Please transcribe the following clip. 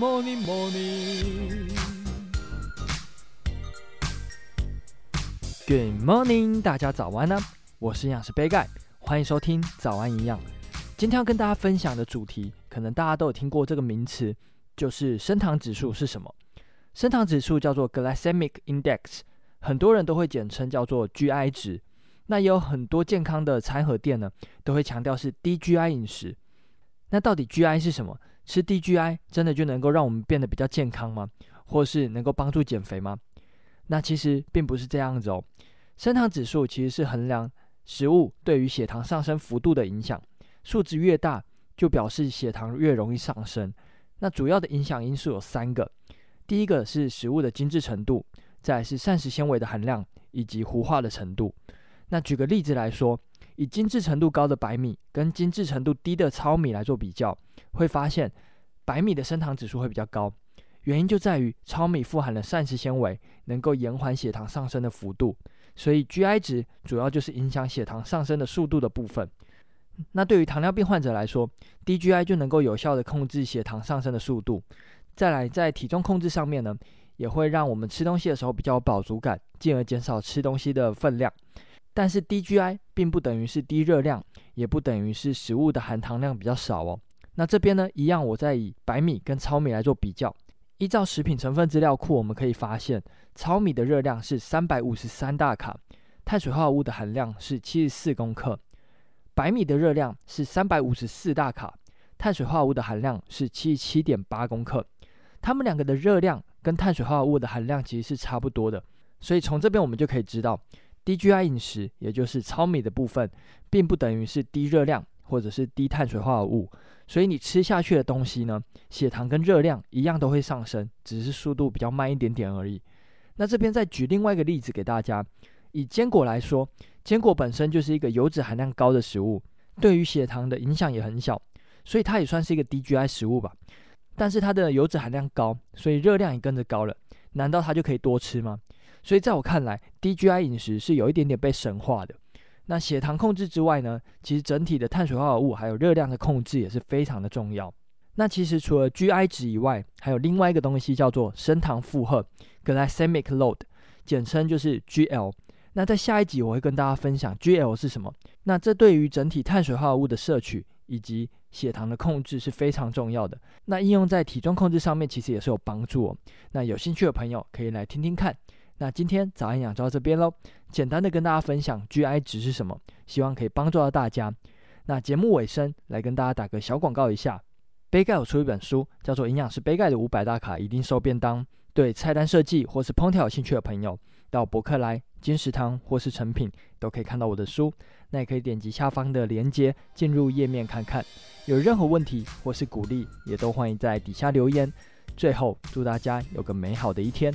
morning, morning. Good morning，大家早安呢！我是营养师杯盖，欢迎收听早安营养。今天要跟大家分享的主题，可能大家都有听过这个名词，就是升糖指数是什么？升糖指数叫做 Glycemic Index，很多人都会简称叫做 GI 值。那也有很多健康的餐盒店呢，都会强调是低 GI 饮食。那到底 GI 是什么？吃低 GI 真的就能够让我们变得比较健康吗？或是能够帮助减肥吗？那其实并不是这样子哦。升糖指数其实是衡量食物对于血糖上升幅度的影响，数值越大，就表示血糖越容易上升。那主要的影响因素有三个，第一个是食物的精致程度，再是膳食纤维的含量以及糊化的程度。那举个例子来说，以精致程度高的白米跟精致程度低的糙米来做比较，会发现白米的升糖指数会比较高。原因就在于糙米富含了膳食纤维，能够延缓血糖上升的幅度，所以 GI 值主要就是影响血糖上升的速度的部分。那对于糖尿病患者来说，低 GI 就能够有效的控制血糖上升的速度。再来，在体重控制上面呢，也会让我们吃东西的时候比较有饱足感，进而减少吃东西的分量。但是低 GI 并不等于是低热量，也不等于是食物的含糖量比较少哦。那这边呢，一样我再以白米跟糙米来做比较。依照食品成分资料库，我们可以发现，糙米的热量是三百五十三大卡，碳水化合物的含量是七十四公克；白米的热量是三百五十四大卡，碳水化合物的含量是七十七点八公克。它们两个的热量跟碳水化合物的含量其实是差不多的，所以从这边我们就可以知道，低 GI 饮食，也就是糙米的部分，并不等于是低热量或者是低碳水化合物。所以你吃下去的东西呢，血糖跟热量一样都会上升，只是速度比较慢一点点而已。那这边再举另外一个例子给大家，以坚果来说，坚果本身就是一个油脂含量高的食物，对于血糖的影响也很小，所以它也算是一个低 GI 食物吧。但是它的油脂含量高，所以热量也跟着高了，难道它就可以多吃吗？所以在我看来，低 GI 饮食是有一点点被神化的。那血糖控制之外呢，其实整体的碳水化合物还有热量的控制也是非常的重要。那其实除了 GI 值以外，还有另外一个东西叫做升糖负荷 （Glycemic Load），简称就是 GL。那在下一集我会跟大家分享 GL 是什么。那这对于整体碳水化合物的摄取以及血糖的控制是非常重要的。那应用在体重控制上面其实也是有帮助哦。那有兴趣的朋友可以来听听看。那今天早安养就到这边喽，简单的跟大家分享 GI 值是什么，希望可以帮助到大家。那节目尾声来跟大家打个小广告一下，杯盖有出一本书，叫做《营养师杯盖的五百大卡一定瘦便当》，对菜单设计或是烹调有兴趣的朋友，到博客来、金石堂或是诚品都可以看到我的书。那也可以点击下方的链接进入页面看看。有任何问题或是鼓励，也都欢迎在底下留言。最后，祝大家有个美好的一天。